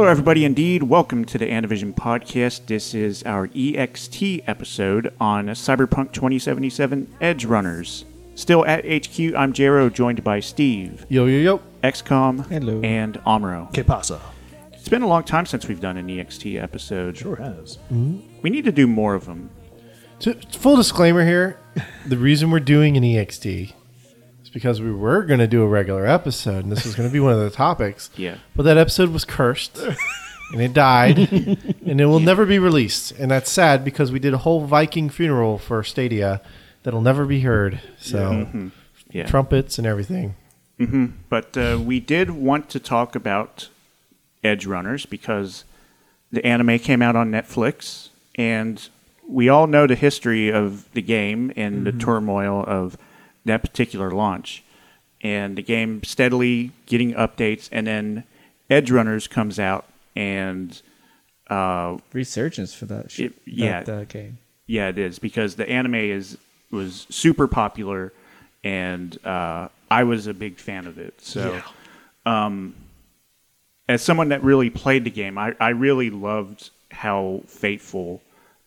Hello, everybody. Indeed, welcome to the Anavision podcast. This is our EXT episode on Cyberpunk 2077 Edgerunners. Still at HQ, I'm Jero, joined by Steve, Yo, yo, yo. XCOM, Hello. and Amro. Que pasa? It's been a long time since we've done an EXT episode. Sure has. Mm-hmm. We need to do more of them. To, full disclaimer here the reason we're doing an EXT is because we were going to do a regular episode, and this was going to be one of the topics. Yeah. But that episode was cursed, and it died, and it will never be released. And that's sad because we did a whole Viking funeral for Stadia that'll never be heard. So, Yeah. Mm-hmm. trumpets and everything. Mm-hmm. But uh, we did want to talk about Edgerunners because the anime came out on Netflix, and we all know the history of the game and the mm-hmm. turmoil of that particular launch. And the game steadily getting updates, and then Edgerunners comes out, and uh, resurgence for that. Sh- It- yeah. that, uh, game. yeah, it is because the anime is was super popular, and uh, I was a big fan of it. So, um, as someone that really played the game, I, I really loved how faithful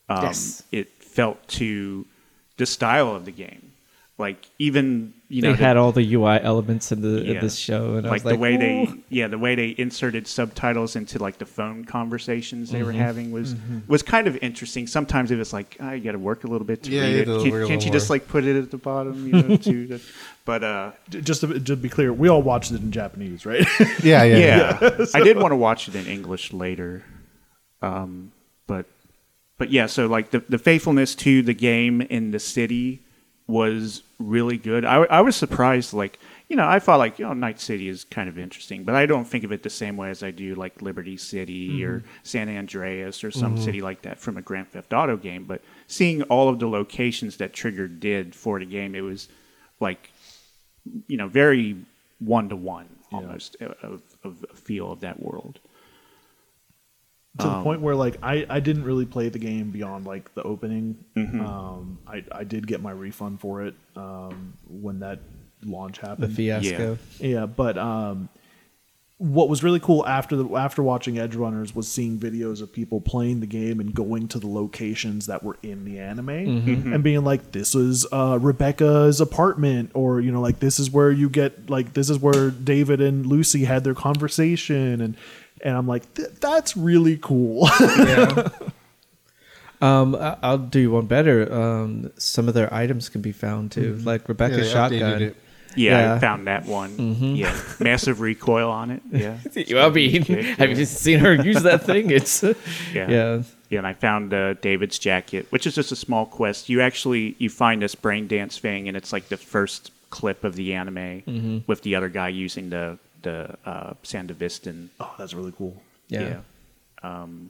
um, Yes. it felt to the style of the game. Like even you They know the- had all the UI elements in the in this show, and I like was like, the way they yeah the way they inserted subtitles into like the phone conversations they Mm-hmm. were having was was kind of interesting sometimes it was like oh, got to work a little bit to Yeah, read it Can't- work a can't, little you just like put it at the bottom you know too to- but uh Just to, just to be clear, we all watched it in Japanese, right? Yeah, yeah. yeah, I did want to watch it in English later, um, but but yeah. So like the the faithfulness to the game in the city was really good. I I was surprised. Like you know, I thought like you know Night City is kind of interesting, but I don't think of it the same way as I do like Liberty City or San Andreas or some city like that from a Grand Theft Auto game. But seeing all of the locations that Trigger did for the game, it was like you know very one to one almost uh, of, of a feel of that world. To the point where like I, I didn't really play the game beyond like the opening. Um, I I did get my refund for it um, when that launch happened. the fiasco. Yeah, but um, what was really cool after the after watching Edgerunners was seeing videos of people playing the game and going to the locations that were in the anime and being like, "This is uh, Rebecca's apartment," or you know, like this is where you get like this is where David and Lucy had their conversation, and and I'm like, "Th- that's really cool. Um, I- I'll do you one better. Um, some of their items can be found too, like Rebecca's they updated shotgun. Yeah, Yeah. I found that one. Yeah, massive recoil on it. Yeah, I mean, Kick, have yeah. you seen her use that thing? It's Yeah. yeah. Yeah, and I found uh, David's jacket, which is just a small quest. You actually you find this brain dance thing, and it's like the first clip of the anime with the other guy using the the uh, Sandevistan. oh, that's really cool. Yeah. Um,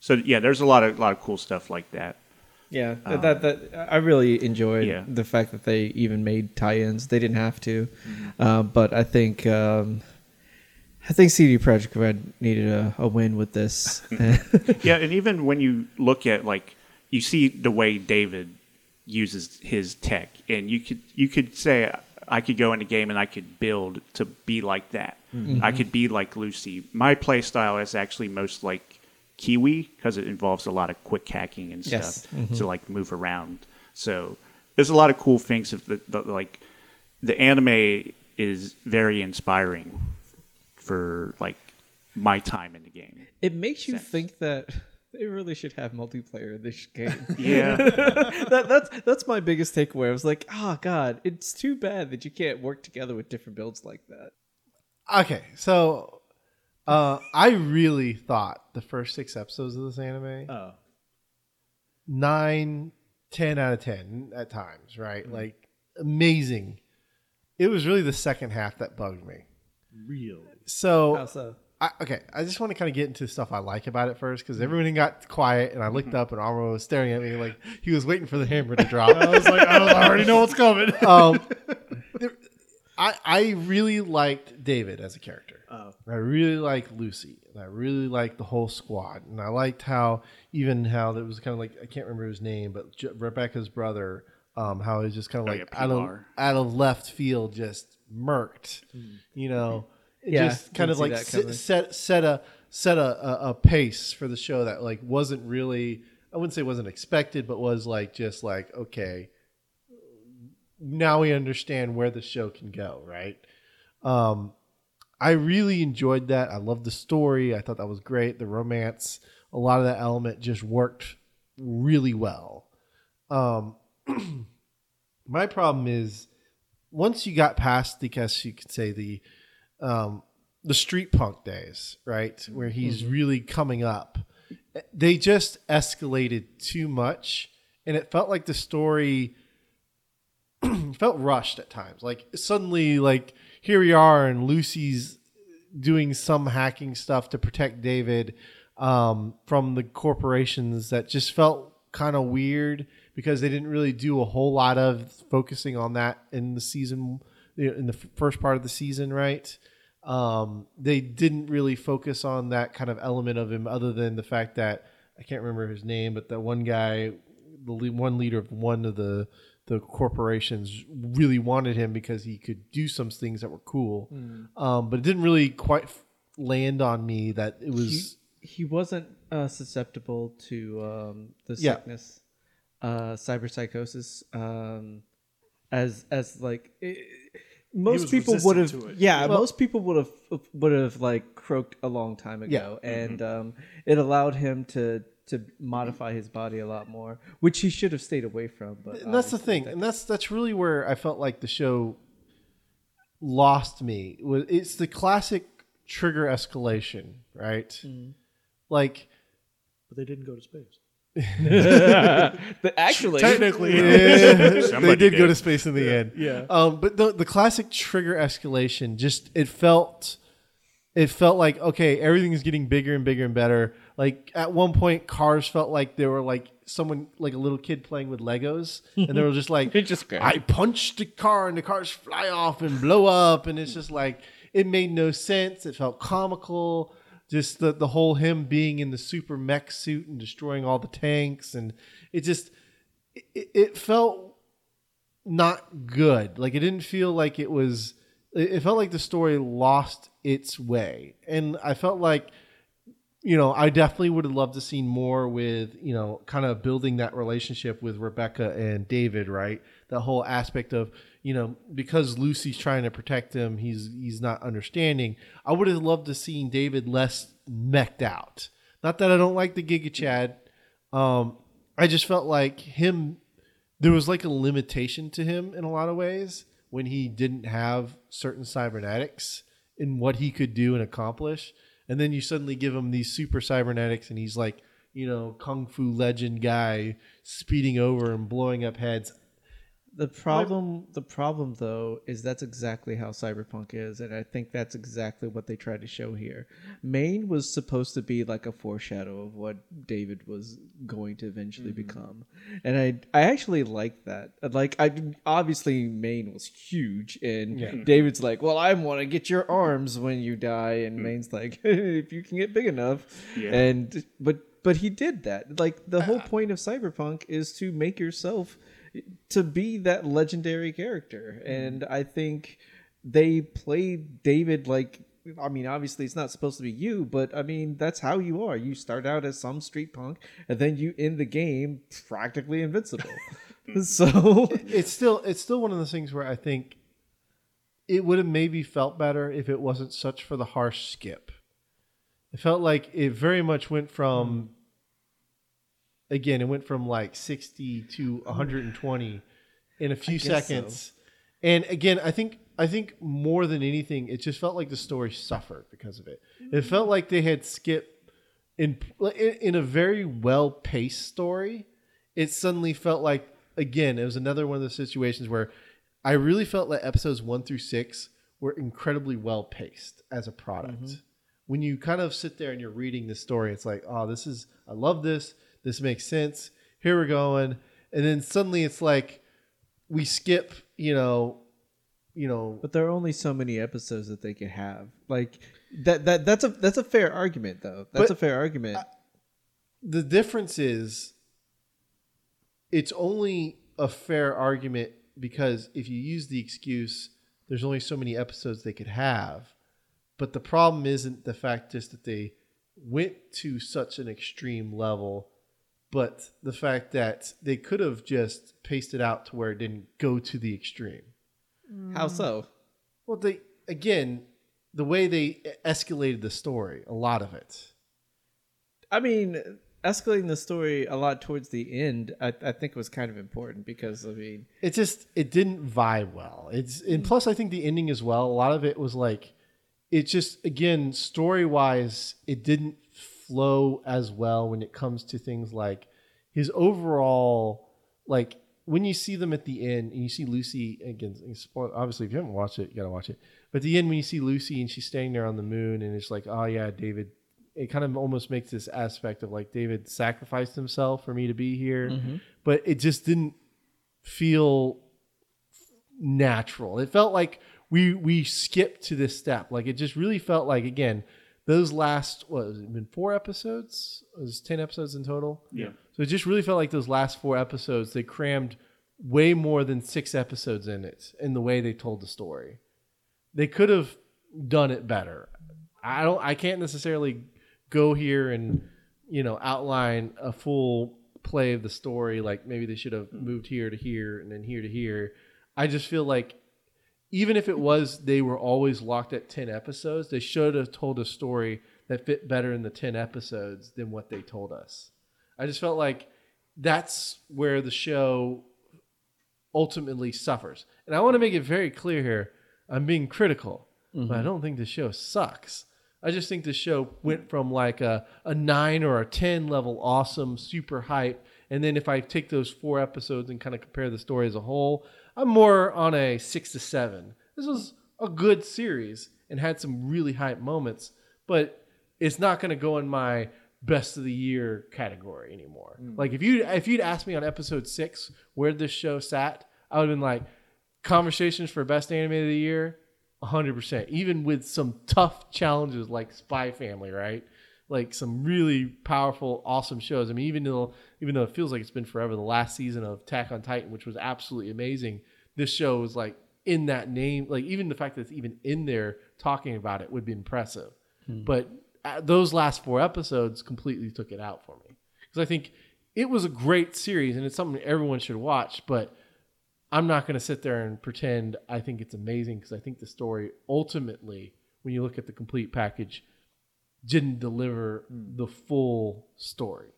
so yeah, there's a lot of lot of cool stuff like that. Yeah, that that I really enjoyed Yeah. the fact that they even made tie-ins. They didn't have to, uh, but I think um, I think CD Projekt Red needed a, a win with this. yeah, and even when you look at like you see the way David uses his tech, and you could you could say I could go in the game and I could build to be like that. Mm-hmm. I could be like Lucy. My play style is actually most like Kiwi because it involves a lot of quick hacking and Yes. stuff mm-hmm. to like move around. So there's a lot of cool things. Of the, the like the anime is very inspiring for like my time in the game. it makes you Sense. think that they really should have multiplayer in this game. Yeah. that, that's that's my biggest takeaway. I was like, oh god, it's too bad that you can't work together with different builds like that. Okay, so uh, I really thought the first six episodes of this anime, nine, ten out of ten at times, right? Like amazing. It was really the second half that bugged me. really? So, How so? I, okay, I just want to kind of get into stuff I like about it first because everyone got quiet and I looked up and Armo was staring at me like he was waiting for the hammer to drop. I was like, I, I already know what's coming. um, there- I I really liked David as a character. Oh. I really liked Lucy, and I really liked the whole squad, and I liked how even how there was kind of like I can't remember his name, but J- Rebecca's brother, um, how he was just kind of Oh, like yeah, out of out of left field, just murked, you know, It Yeah, just kind of like set, set set a set a, a, a pace for the show that like wasn't really I wouldn't say wasn't expected, but was like just like okay, now we understand where the show can go, right? Um, I really enjoyed that. I loved the story. I thought that was great. The romance, a lot of that element just worked really well. Um, my problem is once you got past the, guess you could say the, um, the street punk days, right, where he's really coming up, they just escalated too much, and it felt like the story felt rushed at times. Like suddenly, like here we are, and Lucy's doing some hacking stuff to protect David um, from the corporations that just felt kind of weird because they didn't really do a whole lot of focusing on that in the season in the first part of the season, right? Um, they didn't really focus on that kind of element of him, other than the fact that I can't remember his name, but that one guy, the one leader of one of the the corporations, really wanted him because he could do some things that were cool. Um, but it didn't really quite land on me that it he, was. he wasn't uh, susceptible to um, the Yeah. sickness, uh, cyberpsychosis, um, as as like eh, i most people would have. resistant to it. Yeah, Well- most people would have would have like croaked a long time ago, yeah. and um, it allowed him to to modify his body a lot more, which he should have stayed away from. But And that's the obviously thing, and that's that's really where I felt like the show lost me. It's the classic trigger escalation, right? Mm. Like But they didn't go to space. But actually, Technically, they Somebody did, go to space in the end. Yeah. Um, but the the classic trigger escalation just it felt it felt like okay, everything's getting bigger and bigger and better. Like at one point, cars felt like they were like someone like a little kid playing with Legos, and they were just like, just. I punched the car, and the cars fly off and blow up, and it's just like it made no sense. It felt comical. Just the the whole him being in the super mech suit and destroying all the tanks, and it just it, it felt not good. Like it didn't feel like it was. It felt like the story lost its way, and I felt like, you know, I definitely would have loved to see more with you know, kind of building that relationship with Rebecca and David. Right, the whole aspect of you know because Lucy's trying to protect him, he's he's not understanding. I would have loved to seen David less mecked out. Not that I don't like the Giga Chad. Um, I just felt like him there was like a limitation to him in a lot of ways when he didn't have certain cybernetics in what he could do and accomplish. And then you suddenly give him these super cybernetics and he's like, you know, kung fu legend guy speeding over and blowing up heads. The problem, the problem though, is that's exactly how cyberpunk is, and I think that's exactly what they tried to show here. Maine was supposed to be like a foreshadow of what David was going to eventually mm-hmm. become, and I, I actually like that. Like, I obviously Maine was huge, and hmm. David's like, "Well, I want to get your arms when you die," and hmm. Maine's like, "If you can get big enough," Yeah. and but but he did that. Like the uh, whole point of cyberpunk is to make yourself to be that legendary character. Mm-hmm. And i think they played david like i mean obviously it's not supposed to be you but i mean that's how you are. You start out as some street punk and then you end the game practically invincible. Mm-hmm. So It's still it's still one of those things where I think it would have maybe felt better if it wasn't such for the harsh skip. It felt like it very much went from mm-hmm. Again, it went from like 60 to 120 in a few guess so. seconds. And again, I think I think more than anything, it just felt like the story suffered because of it. It mm-hmm. felt like they had skipped in in a very well paced story. It suddenly felt like again, it was another one of those situations where I really felt that episodes one through six were incredibly well paced as a product. Mm-hmm. When you kind of sit there and you're reading the story, it's like, oh, this is I love this. This makes sense. Here we're going, and then suddenly it's like we skip, you know, you know, but there are only so many episodes that they could have. Like that that that's a that's a fair argument though. That's a fair argument. The difference is it's only a fair argument because if you use the excuse there's only so many episodes they could have. But the problem isn't the fact just that they went to such an extreme level, but the fact that they could have just pasted out to where it didn't go to the extreme. How so? Well, they again, the way they escalated the story, a lot of it. I mean, escalating the story a lot towards the end, I, I think was kind of important because I mean, it just it didn't vibe well. It's and plus I think the ending as well. A lot of it was like it just again story wise it didn't flow as well when it comes to things like his overall like when you see them at the end and you see Lucy again obviously if you haven't watched it you gotta watch it but at the end when you see Lucy and she's standing there on the moon and it's like oh yeah David it kind of almost makes this aspect of like David sacrificed himself for me to be here mm-hmm. but it just didn't feel natural. It felt like we we skipped to this step. Like it just really felt like again those last what has it been four episodes? It was ten episodes in total. Yeah. So it just really felt like those last four episodes they crammed way more than six episodes in it in the way they told the story. They could have done it better. I don't. I can't necessarily go here and you know outline a full play of the story. Like maybe they should have moved here to here and then here to here. I just feel like even if it was they were always locked at 10 episodes, they should have told a story that fit better in the 10 episodes than what they told us. I just felt like that's where the show ultimately suffers. And I want to make it very clear here I'm being critical, but I mm-hmm. don't think the show sucks. I just think the show went from like a, a nine or a 10 level awesome, super hype. And then if I take those four episodes and kind of compare the story as a whole, I'm more on a six to seven. This was a good series and had some really hype moments, but it's not going to go in my best of the year category anymore. Hmm. Like if you if you'd asked me on episode six where this show sat, I would have been like conversations for best anime of the year, hundred percent. Even with some tough challenges like Spy Family, right? Like some really powerful, awesome shows. I mean, even though even though it feels like it's been forever, the last season of Attack on Titan, which was absolutely amazing, this show was like in that name. Like even the fact that it's even in there talking about it would be impressive. But uh, those last four episodes completely took it out for me because I think it was a great series and it's something everyone should watch. But I'm not going to sit there and pretend I think it's amazing because I think the story ultimately, when you look at the complete package, didn't deliver hmm. the full story.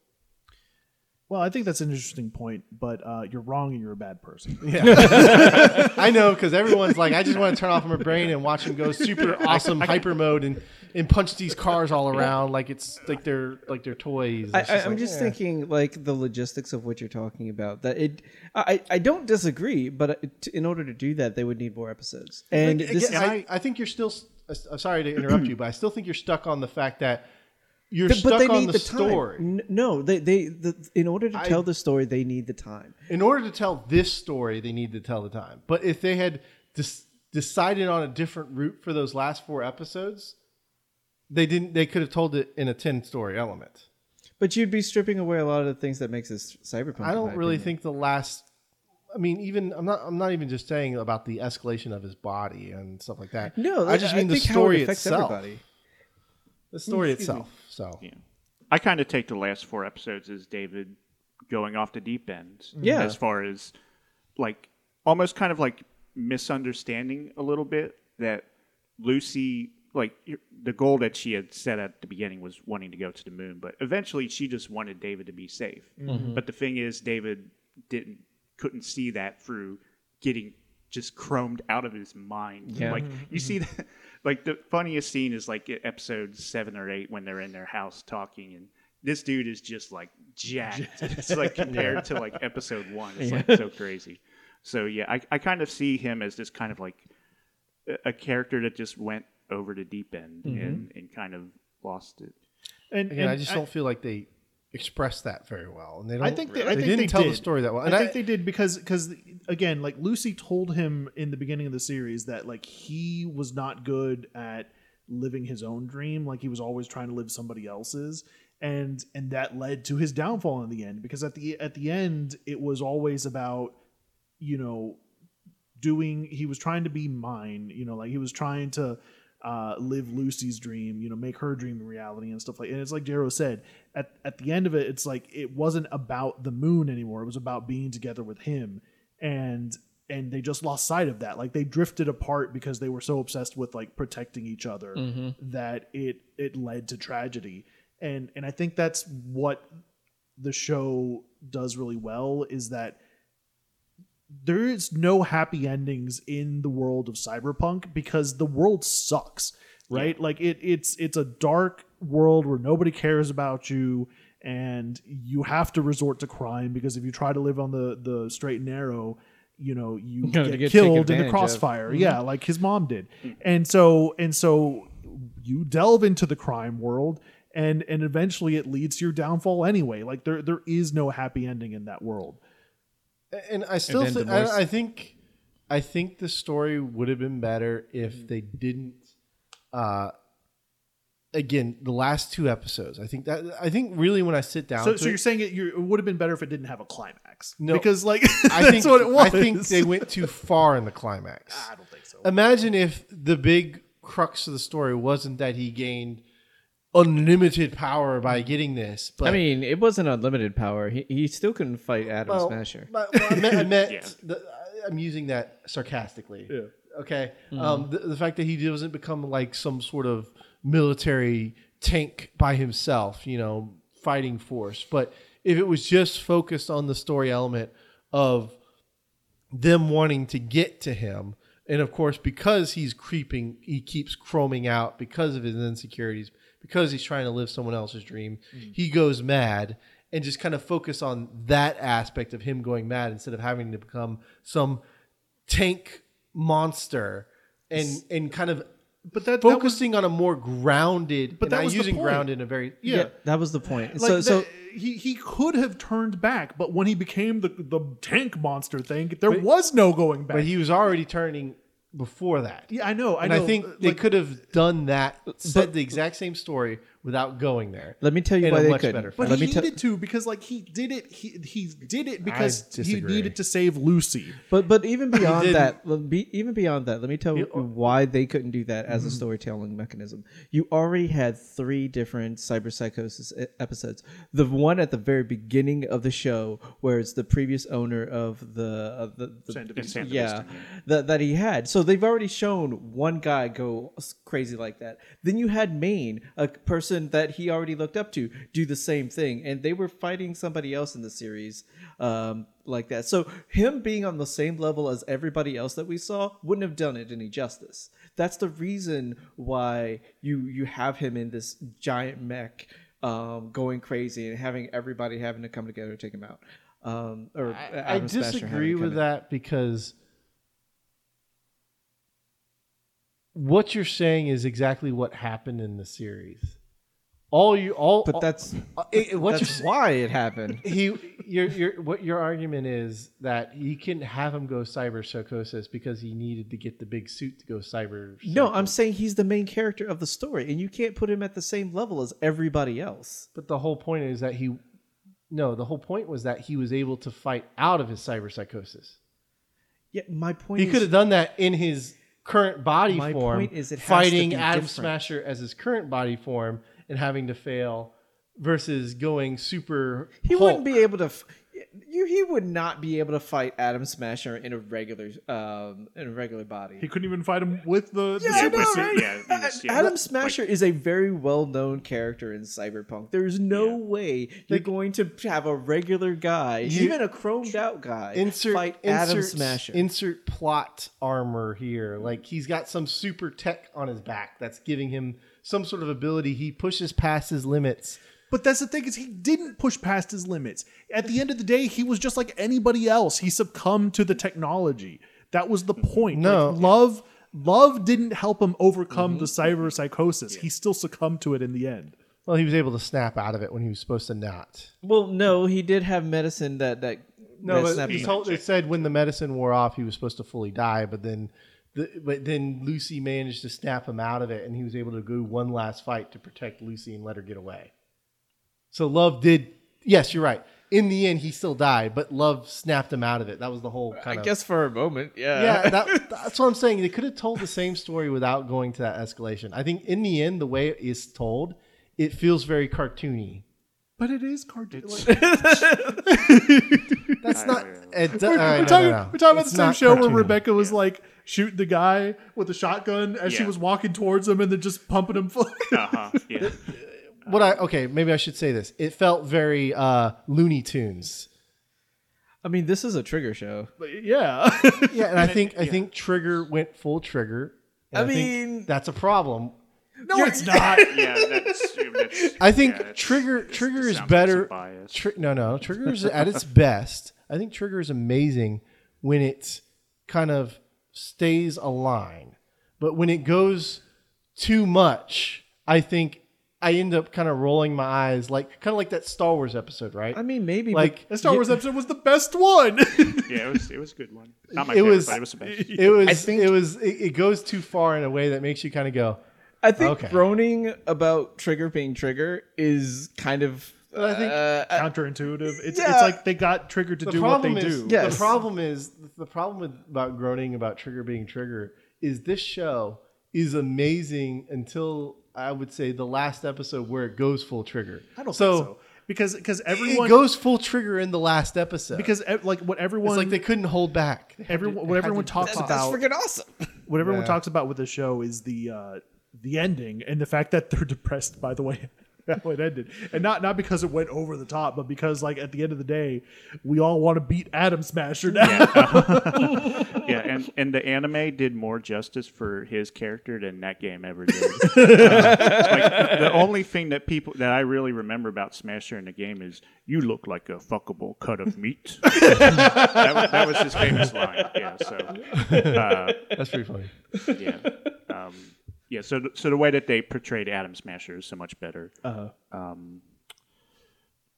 Well, I think that's an interesting point, but uh, you're wrong and you're a bad person. Yeah, I know because everyone's like, I just want to turn off my brain and watch them go super awesome hyper mode and and punch these cars all around like it's like they're like they're toys. I, It's I, just I'm like, just eh. thinking like the logistics of what you're talking about. That it, I, I don't disagree, but in order to do that, they would need more episodes. And Like, this, again, I, I think you're still. s- I'm sorry to interrupt you, but I still think you're stuck on the fact that you're Th- stuck but they on need the, the, time. story. N- No, they they the, in order to I- tell the story, they need the time. In order to tell this story, they need to tell the time. But if they had des- decided on a different route for those last four episodes, they didn't. They could have told it in a ten story element. But you'd be stripping away a lot of the things that makes this cyberpunk. I don't really opinion. think the last. I mean, even I'm not. I'm not even just saying about the escalation of his body and stuff like that. No, I just mean the think how it story affects itself. everybody. The mm, story Excuse me. itself. So Yeah. I kind of take the last four episodes as David going off the deep end. Yeah. As far as like almost kind of like misunderstanding a little bit that Lucy like the goal that she had set at the beginning was wanting to go to the moon, but eventually she just wanted David to be safe. Mm-hmm. But the thing is, David didn't couldn't see that through getting just chromed out of his mind. Yeah. Like you mm-hmm. see that, like the funniest scene is like episode seven or eight when they're in their house talking and. This dude is just like jacked. It's like compared to like episode one. It's like so crazy. So yeah, I, I kind of see him as this kind of like a- a character that just went over the deep end mm-hmm. and, and kind of lost it. And, again, and I just don't feel like they expressed that very well, and they don't. I think they, I they think didn't they tell did. the story that well. And I And think they did because because again, like Lucy told him in the beginning of the series that like he was not good at living his own dream. Like he was always trying to live somebody else's, and and that led to his downfall in the end. Because at the at the end, it was always about you know doing. He was trying to be mine. You know, like he was trying to uh, live Lucy's dream, you know, make her dream a reality and stuff like. And it's like Jero said at at the end of it, it's like it wasn't about the moon anymore. It was about being together with him, and and they just lost sight of that. Like they drifted apart because they were so obsessed with like protecting each other that it it led to tragedy. And and I think that's what the show does really well is that there is no happy endings in the world of cyberpunk because the world sucks right? Like it it's it's a dark world where nobody cares about you and you have to resort to crime because if you try to live on the the straight and narrow you know you get, get killed in the crossfire. Yeah like his mom did. And so and so you delve into the crime world and and eventually it leads to your downfall anyway. Like there there is no happy ending in that world and I still then thi- I, I think I think the story would have been better if they didn't. Uh, again, the last two episodes. I think that I think really when I sit down, So, to so it, you're saying it, you it would have been better if it didn't have a climax? No. because like I that's think what it was. I think they went too far in the climax. I don't think so. Imagine if the big crux of the story wasn't that he gained unlimited power by getting this, but I mean, it wasn't unlimited power. He, he still couldn't fight Adam well, Smasher. but- well, I meant, I meant Yeah. the, I'm using that sarcastically. Yeah. Okay. Um, the, the fact that he doesn't become like some sort of military tank by himself, you know, fighting force. But if it was just focused on the story element of them wanting to get to him, and of course, because he's creeping, he keeps chroming out because of his insecurities, because he's trying to live someone else's dream, mm-hmm. he goes mad. And just kind of focus on that aspect of him going mad instead of having to become some tank monster and and kind of But that, that was focusing on a more grounded but that not was the using point. grounded in a very yeah. that was the point. Like so, so he he could have turned back, but when he became the the tank monster thing, there But- was no going back. but he was already turning before that yeah, I know, I and know. I think uh, they could have done that said the exact same story without going there let me tell you in why a they much couldn't. better But let he me tell. needed to because like he did it. He he did it because he disagree. needed to save Lucy. But but even beyond didn't. that, let- be, even beyond that, let me tell you why they couldn't do that as a hmm. storytelling mechanism. You already had three different cyberpsychosis e- episodes. The one at the very beginning of the show, where it's the previous owner of the of the, the Sandevistan. Yeah, that that he had. So they've already shown one guy go s- crazy like that. Then you had Maine, a person that he already looked up to, do the same thing, and they were fighting somebody else in the series um, like that. So him being on the same level as everybody else that we saw wouldn't have done it any justice. That's the reason why you you have him in this giant mech. Um, going crazy and having everybody having to come together to take him out. Um, or I, I Adam Smasher having disagree with in. that because what you're saying is exactly what happened in the series. All you all, But that's uh, it- what that's why it happened. he your your what your argument is that he can have him go cyber psychosis because he needed to get the big suit to go cyber. No, I'm saying he's the main character of the story, and you can't put him at the same level as everybody else. But the whole point is that he. No, the whole point was that he was able to fight out of his cyber psychosis. Yeah, my point. He is, could have done that in his current body My form, point is it fighting Adam different. Smasher as his current body form and having to fail, versus going super. He Hulk. wouldn't be able to. F- you, he would not be able to fight Adam Smasher in a regular, um, in a regular body. He couldn't even fight him with the. the Yeah, I super know, suit. right? yeah, he was- yeah. Adam Smasher is a very well-known character in Cyberpunk. There's no way you're going to have a regular guy, You- even a chromed out guy, insert fight Adam insert, Smasher. Insert plot armor here. Like he's got some super tech on his back that's giving him some sort of ability. He pushes past his limits. But that's the thing is he didn't push past his limits. At the end of the day, he was just like anybody else. He succumbed to the technology. That was the point. No. Like, love love didn't help him overcome mm-hmm. the cyber psychosis. He still succumbed to it in the end. Well, he was able to snap out of it when he was supposed to not. well, no, he did have medicine that that. No, that but he told, it said when the medicine wore off, he was supposed to fully die. But then, the, but then Lucy managed to snap him out of it, and he was able to go one last fight to protect Lucy and let her get away. So love did. Yes, you're right. in the end he still died, but love snapped him out of it. That was the whole I kind of guess for a moment, yeah. yeah, that, that's what I'm saying. They could have told the same story without going to that escalation. I think in the end, the way it is told, it feels very cartoony. But it is cartoon. It's- like- That's not. It, we're, all right, we're no, talking, no, no. we're talking about It's the same not show where. Rebecca was like shooting the guy with a shotgun as she was walking towards him and then just pumping him full. uh-huh, yeah. What I okay, maybe I should say this. It felt very uh, Looney Tunes. I mean, this is a trigger show. yeah. Yeah, and I think I think Trigger went full Trigger. and I think mean- that's a problem. No, it's not. Yeah, that's, that's I think yeah, that's- Trigger it's- Trigger it is sounds like better. some. Tri- no, no, Trigger is at its best. I think Trigger is amazing when it kind of stays a line, but when it goes too much, I think I end up kind of rolling my eyes, like kind of like that Star Wars episode, right? I mean, maybe like The Star Wars episode was the best one. yeah, it was it was a good one. Not my It favorite, was- but it was the best. it was I think- it was it, it goes too far in a way that makes you kind of go I think Okay. groaning about Trigger being Trigger is kind of. I think- uh, Counterintuitive. It's, Yeah. it's like they got triggered to the do what they problem is do. Yes. the problem is the problem with about groaning about trigger being trigger is this show is amazing until I would say the last episode where it goes full trigger. I don't so, think so. Because because It everyone goes full trigger in the last episode because like what everyone it's like they couldn't hold back. Everyone to- what everyone to- talks that's, about that's freaking awesome. what everyone Yeah. talks about with the show is the uh the ending and the fact that they're depressed by the way how it ended and not not because it went over the top but because like at the end of the day we all want to beat Adam Smasher now Yeah, and, and the anime did more justice for his character than that game ever did. Uh, like, the only thing that people that I really remember about Smasher in the game is "You look like a fuckable cut of meat." that, was, that was his famous line. Yeah, so uh, That's pretty funny. yeah, um, yeah. So th- so the way that they portrayed Adam Smasher is so much better. uh, Um,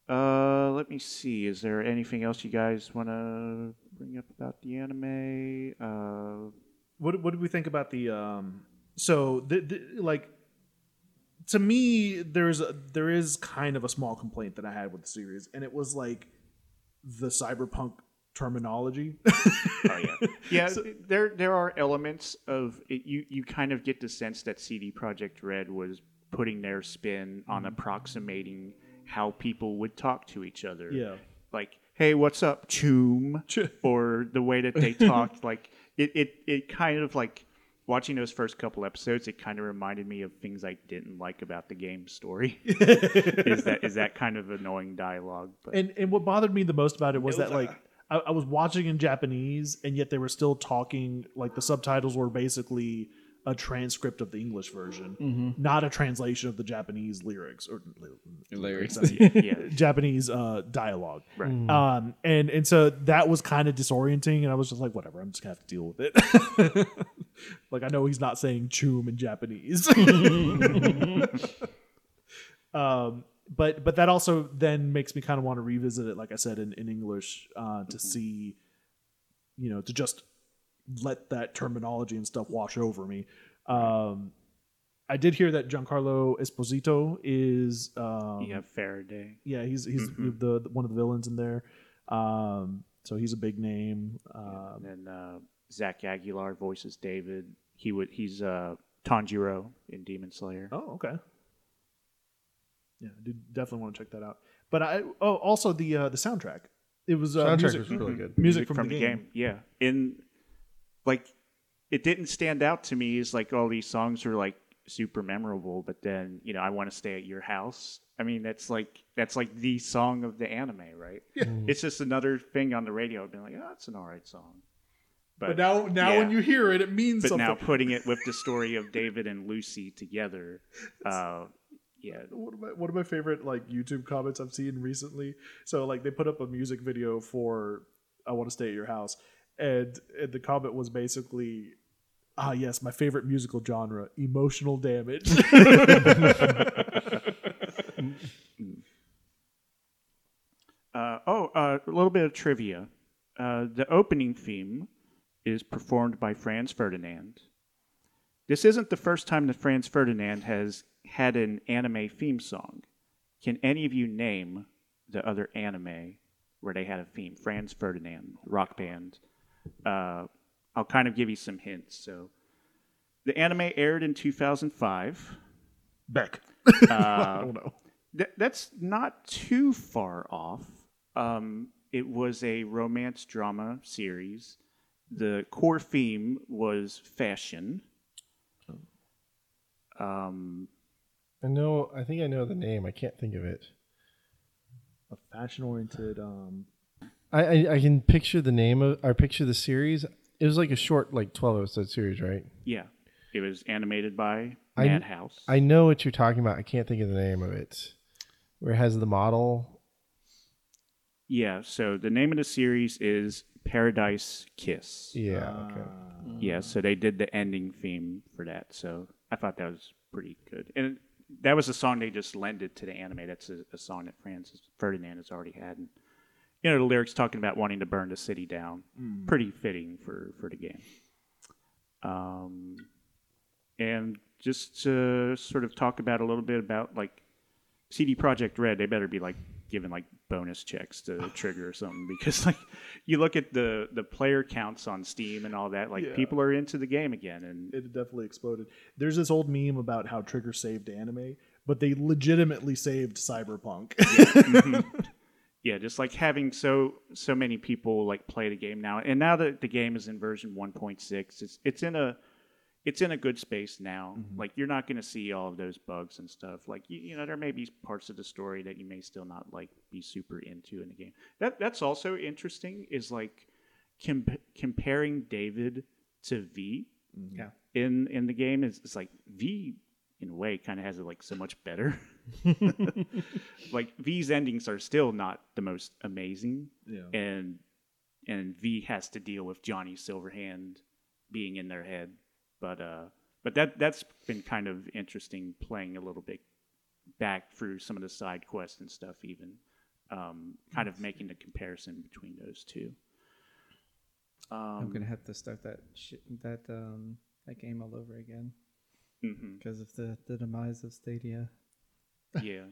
uh, let me see. Is there anything else you guys want to bring up about the anime? Uh, what what did we think about the um so the, the like to me there's a, there is kind of a small complaint that I had with the series and it was like the cyberpunk terminology Oh yeah, yeah. there there are elements of it, you. You kind of get the sense that CD Projekt Red was putting their spin on mm-hmm. approximating how people would talk to each other. Yeah. like hey, what's up, choom? Ch- or the way that they talked. like it, it, it kind of like watching those first couple episodes. It kind of reminded me of things I didn't like about the game story. is that is that kind of annoying dialogue? But and and what bothered me the most about it was, was that like I, I was watching in Japanese and yet they were still talking like the subtitles were basically a transcript of the English version, not a translation of the Japanese lyrics or Lyrics. yeah, Japanese uh, dialogue. right. Um, and and so that was kind of disorienting, and I was just like, whatever, I'm just gonna have to deal with it. like I know he's not saying "choom" in Japanese. um, but but that also then makes me kind of want to revisit it, like I said in in English, uh, to see, you know, to just let that terminology and stuff wash over me. Um, I did hear that Giancarlo Esposito is um, You have Faraday. yeah, he's he's the, the one of the villains in there. Um, so he's a big name. Um, And then uh, Zach Aguilar voices David. He would he's uh, Tanjiro in Demon Slayer. oh, okay. Yeah, I do definitely want to check that out. But I oh also the uh, the soundtrack. It was uh, Soundtrack music, was really good. music, from, the, game. Yeah, in like it didn't stand out to me as like all these songs are like super memorable, but then you know I want to stay at your house. I mean that's like that's like the song of the anime, right? Yeah. It's just another thing on the radio. I've been like, oh, it's an alright song. But now now yeah. when you hear it, it means but something. now putting it with the story of David and Lucy together, uh, yeah, one of my one of my favorite like YouTube comments I've seen recently. So like they put up a music video for "I Want to Stay at Your House," and, and the comment was basically, "Ah, yes, my favorite musical genre: emotional damage." Uh, oh, uh, a little bit of trivia. Uh, the opening theme is performed by Franz Ferdinand. This isn't the first time that Franz Ferdinand has had an anime theme song. Can any of you name the other anime where they had a theme, Franz Ferdinand, rock band. Uh, I'll kind of give you some hints. So, the anime aired in 2005. Beck. Uh, I don't know. Th- that's not too far off. Um, it was a romance drama series. The core theme was fashion. Um, I know. I think I know the name. I can't think of it. A fashion oriented. Um, I, I, I can picture the name of I picture the series. It was like a short, like twelve episode series, right? yeah, it was animated by I- Madhouse. I know what you're talking about. I can't think of the name of it. Where it has the model. yeah, so the name of the series is Paradise Kiss. Yeah. Okay. Yeah, so they did the ending theme for that. So I thought that was pretty good. And that was a song they just lended to the anime. That's a, a song that Franz Ferdinand has already had. And, you know, the lyrics talking about wanting to burn the city down. Pretty fitting for, for the game. Um, and just to sort of talk about a little bit about like CD Projekt Red, they better be like giving like bonus checks to Trigger or something because like you look at the the player counts on Steam and all that, like Yeah. people are into the game again, and it definitely exploded. There's this old meme about how Trigger saved anime, but they legitimately saved Cyberpunk. yeah, mm-hmm. just like having so so many people like play the game now, and now that the game is in version 1.6, it's it's in a it's in a good space now. Mm-hmm. Like you're not going to see all of those bugs and stuff. Like you, you know, there may be parts of the story that you may still not like be super into in the game. That that's also interesting. Is like com- comparing David to V. Mm-hmm. Yeah. In in the game is it's like V in a way kind of has it like so much better. like V's endings are still not the most amazing yeah. and and V has to deal with Johnny Silverhand being in their head. But uh, but that that's been kind of interesting playing a little bit back through some of the side quests and stuff, even um, kind of making the comparison between those two. I'm Um, gonna have to start that sh- that um that game all over again because of the the demise of Stadia. yeah,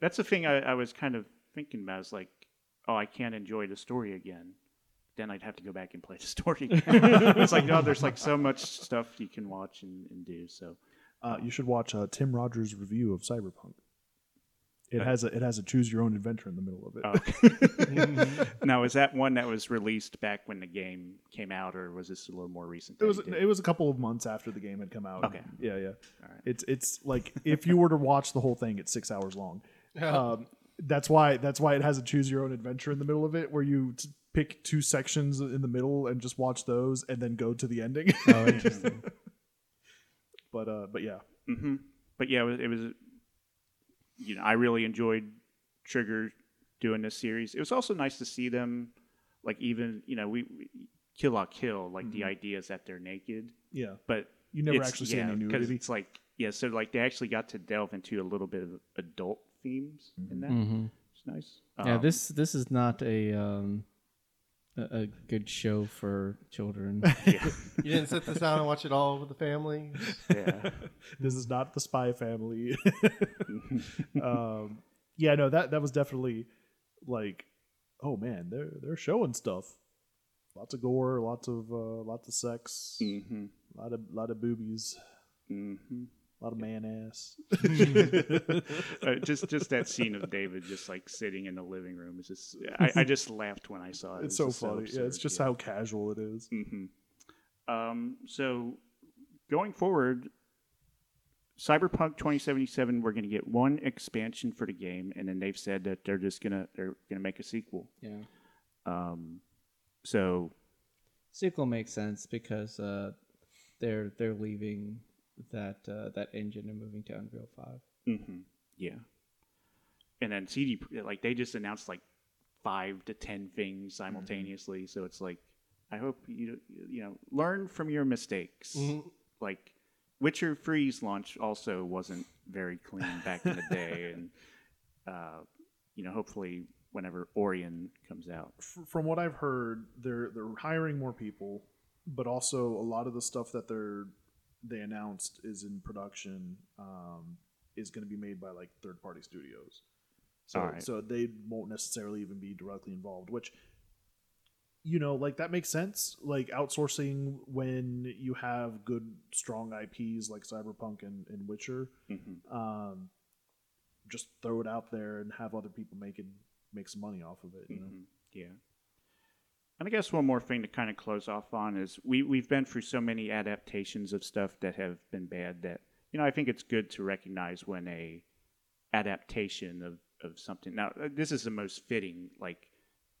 that's the thing I, I was kind of thinking about. Is like, oh, I can't enjoy the story again. Then I'd have to go back and play the story it's like, no, there's like so much stuff you can watch and, and do. So. Uh, you should watch uh, Tim Rogers' review of Cyberpunk. It has a it has a choose your own adventure in the middle of it. Oh. now, is that one that was released back when the game came out, or was this a little more recent? It was it was a couple of months after the game had come out. Okay. Yeah, yeah. All right. It's it's like if you were to watch the whole thing, it's six hours long. Um, that's why that's why it has a choose your own adventure in the middle of it, where you t- pick two sections in the middle and just watch those, and then go to the ending. Oh, interesting. but uh, but yeah, hmm But yeah, it was, it was. You know, I really enjoyed Trigger doing this series. It was also nice to see them, like even you know, we, we Kill la Kill, like the idea is that they're naked, yeah. but You never it's- actually see yeah, any 'cause nudity. It's like yeah, so like they actually got to delve into a little bit of adult themes in that. Mm-hmm. It's nice. yeah, Um, this this is not a um a, a good show for children. Yeah, You didn't sit this down and watch it all with the family. yeah. this is not the Spy Family. um, yeah, no that that was definitely like, oh man, they're they're showing stuff. Lots of gore, lots of uh, lots of sex, hmm a lot of lot of boobies, hmm a lot of man ass. uh, just just that scene of David just like sitting in the living room is just I, I just laughed when I saw it. it's It so was just funny. yeah, it's just yeah. how casual it is. hmm Um, so going forward, Cyberpunk 2077, we're going to get one expansion for the game, and then they've said that they're just gonna they're gonna make a sequel. yeah, Um, so sequel makes sense because uh they're they're leaving that uh, that engine and moving to Unreal Five. mhm, yeah, and then CD like they just announced like five to ten things simultaneously. So it's like I hope you you know learn from your mistakes. Like Witcher Three launch also wasn't very clean back in the day, and uh, you know hopefully whenever Orion comes out. From what I've heard, they're they're hiring more people, but also a lot of the stuff that they're they announced is in production um, is going to be made by like third party studios. So, right. so they won't necessarily even be directly involved, which you know, like that makes sense. Like outsourcing when you have good, strong IPs like Cyberpunk and, and Witcher, Mhm. um, just throw it out there and have other people make it make some money off of it. You know, Mhm. Yeah. And I guess one more thing to kind of close off on is we we've been through so many adaptations of stuff that have been bad that you know I think it's good to recognize when a adaptation of of something. Now uh, this is the most fitting like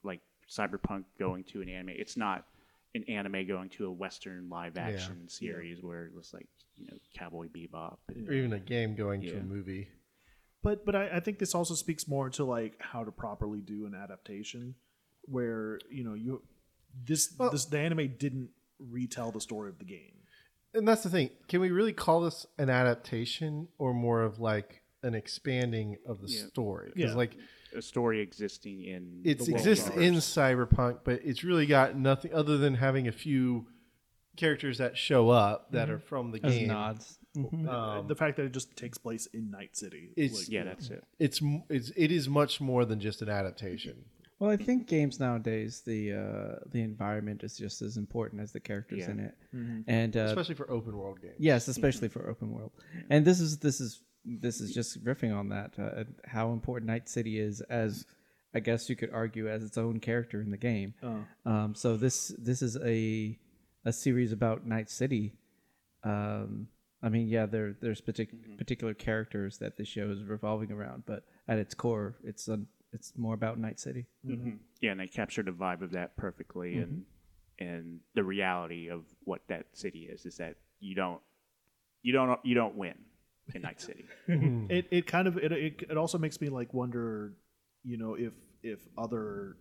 like cyberpunk going to an anime. It's not an anime going to a western live action series where it's like you know Cowboy Bebop. and- or even a game going to a movie. but but I, I think this also speaks more to like how to properly do an adaptation, where you know you this Well- this the anime didn't retell the story of the game. And that's the thing. Can we really call this an adaptation or more of like an expanding of the Yeah. story? Because Yeah. like a story existing in it exists in. Cyberpunk, but it's really got nothing other than having a few characters that show up that mm-hmm. are from the As game. nods. Mm-hmm. Uh, um, the fact that it just takes place in Night City. It's- yeah, that's it. it's it's it is much more than just an adaptation. Well, I think games nowadays the uh, the environment is just as important as the characters Yeah. in it, and uh, especially for open world games. yes, especially for open world. And this is this is this is just riffing on that uh, how important Night City is as I guess you could argue as its own character in the game. Oh. Um, so this this is a a series about Night City. Um, I mean, yeah, there there's partic- particular characters that the show is revolving around, but at its core, it's a, it's more about Night City. hmm Yeah, and they captured the vibe of that perfectly, and mm-hmm. and the reality of what that city is is that you don't you don't you don't win in Night City. Mm-hmm. it it kind of it, it it also makes me like wonder, you know, if if other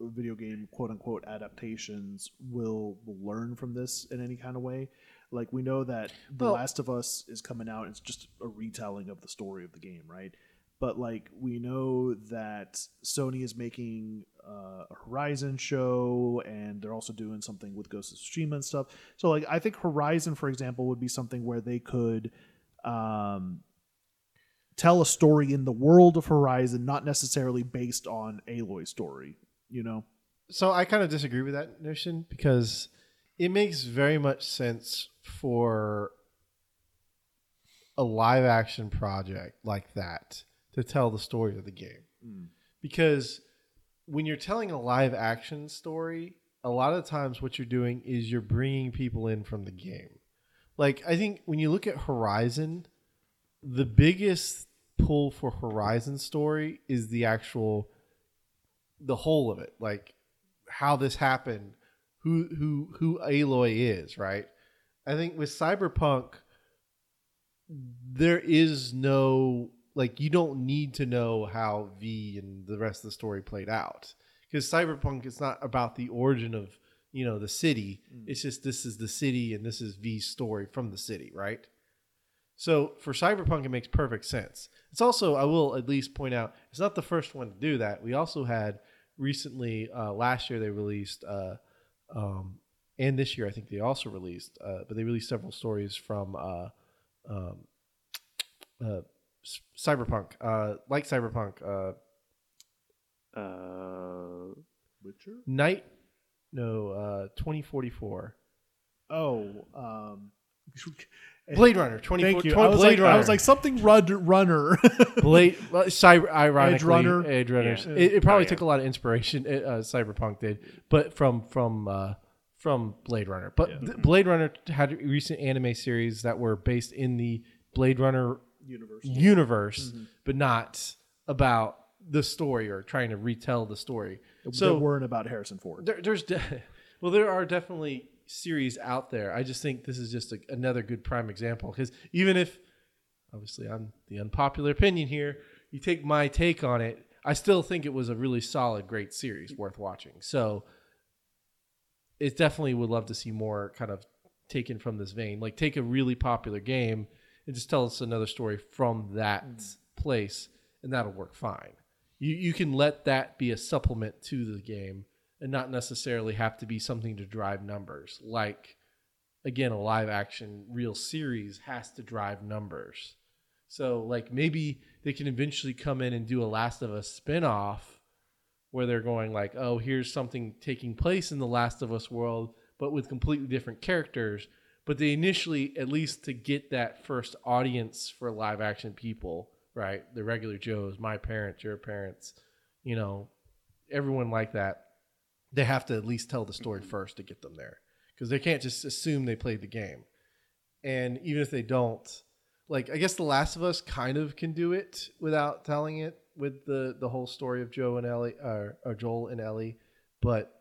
video game quote unquote adaptations will, will learn from this in any kind of way. Like we know that The Well- Last of Us is coming out, it's just a retelling of the story of the game, right? But like we know that Sony is making uh, a Horizon show, and they're also doing something with Ghost of Tsushima and stuff. So like I think Horizon, for example, would be something where they could um, tell a story in the world of Horizon, not necessarily based on Aloy's story. You know, So I kind of disagree with that notion because it makes very much sense for a live action project like that to tell the story of the game. Mm. Because when you're telling a live action story, a lot of times what you're doing is you're bringing people in from the game. Like I think when you look at Horizon, the biggest pull for Horizon story is the actual the whole of it, like how this happened, who who who Aloy is, right? I think with Cyberpunk, there is no like you don't need to know how V and the rest of the story played out because Cyberpunk is not about the origin of you know the city. It's just this is the city and this is V's story from the city, right? So for Cyberpunk, it makes perfect sense. It's also, I will at least point out, it's not the first one to do that. We also had recently, uh, last year, they released, uh, um, and this year, I think they also released, uh, but they released several stories from uh, um, uh, Cyberpunk, uh, like Cyberpunk, uh, Uh, Witcher. Night, no, uh, 2044. Oh, um, Blade Runner, 20, thank you. 20 I was, Blade like, Runner. I was like something run, runner. Blade, well, cyber, ironically, Edgerunner. Edge Runners. Yeah. It, it probably Oh, yeah. took a lot of inspiration. Uh, Cyberpunk did, but from from uh, from Blade Runner. But th- Blade Runner had recent anime series that were based in the Blade Runner Universe. universe, mm-hmm. but not about the story or trying to retell the story. So So weren't about Harrison Ford. there, there's de- well, there are definitely series out there. I just think this is just a, another good prime example because even if, obviously, I'm the unpopular opinion here, you take my take on it, I still think it was a really solid, great series worth watching. So, it definitely would love to see more kind of taken from this vein. Like take a really popular game and just tell us another story from that mm. place, and that'll work fine. You you can let that be a supplement to the game and not necessarily have to be something to drive numbers. Like again, a live action real series has to drive numbers. So like maybe they can eventually come in and do a Last of Us spin-off where they're going like, "Oh, here's something taking place in the Last of Us world, but with completely different characters." But they initially at least to get that first audience for live action people, right? The regular Joes, my parents, your parents, you know, everyone like that, they have to at least tell the story mm-hmm. first to get them there because they can't just assume they played the game. And even if they don't, like I guess The Last of Us kind of can do it without telling it with the the whole story of Joe and Ellie or, or Joel and Ellie, but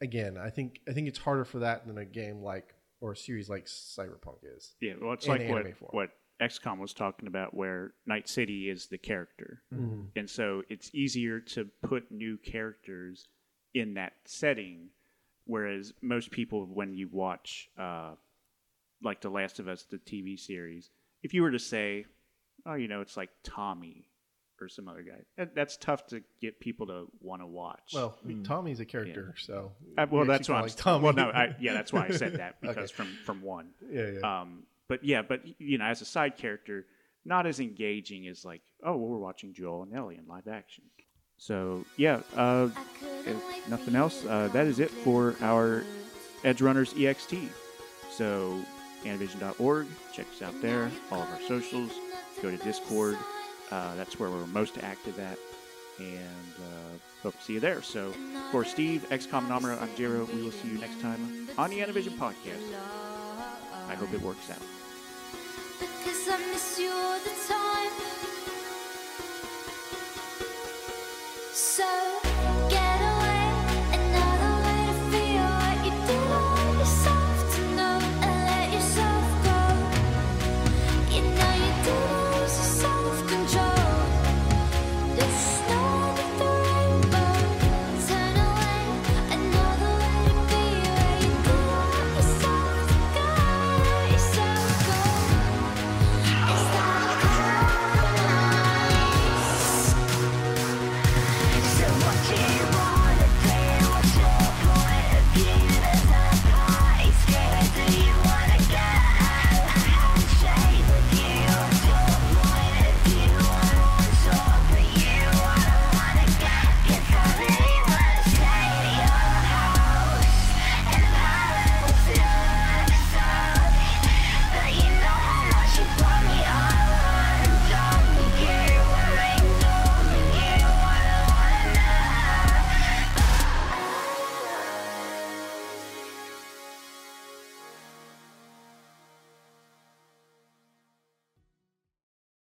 again, I think I think it's harder for that than a game like or a series like Cyberpunk is. Yeah, well, it's in like what form. what XCOM was talking about, where Night City is the character, Mm-hmm. and so it's easier to put new characters in that setting. Whereas most people, when you watch uh, like The Last of Us, the TV series, if you were to say, "Oh, you know, it's like Tommy," or some other guy, that, that's tough to get people to want to watch. Well, I mean, Tommy's a character, so Uh, well, we that's why call I'm. it Tommy. Well, no, I, yeah, that's why I said that because from from one. yeah, yeah. Um, but yeah, but you know, as a side character, not as engaging as like, oh, well, we're watching Joel and Ellie in live action. So yeah, uh, if nothing else, uh, that is it for our Edgerunners EXT. So Animvision.org, check us out there. All of our socials. Go to Discord. Uh, that's where we're most active at. And uh, hope to see you there. So for Steve, XCOM I'm Jero. We will see you next time on the Animvision podcast. I hope it works out. Because I miss you all the time. So